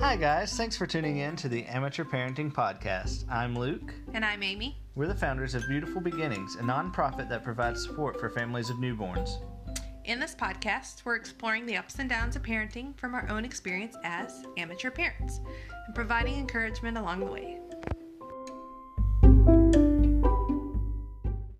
Hi, guys. Thanks for tuning in to the Amateur Parenting Podcast. I'm Luke. And I'm Amy. We're the founders of Beautiful Beginnings, a nonprofit that provides support for families of newborns. In this podcast, we're exploring the ups and downs of parenting from our own experience as amateur parents and providing encouragement along the way.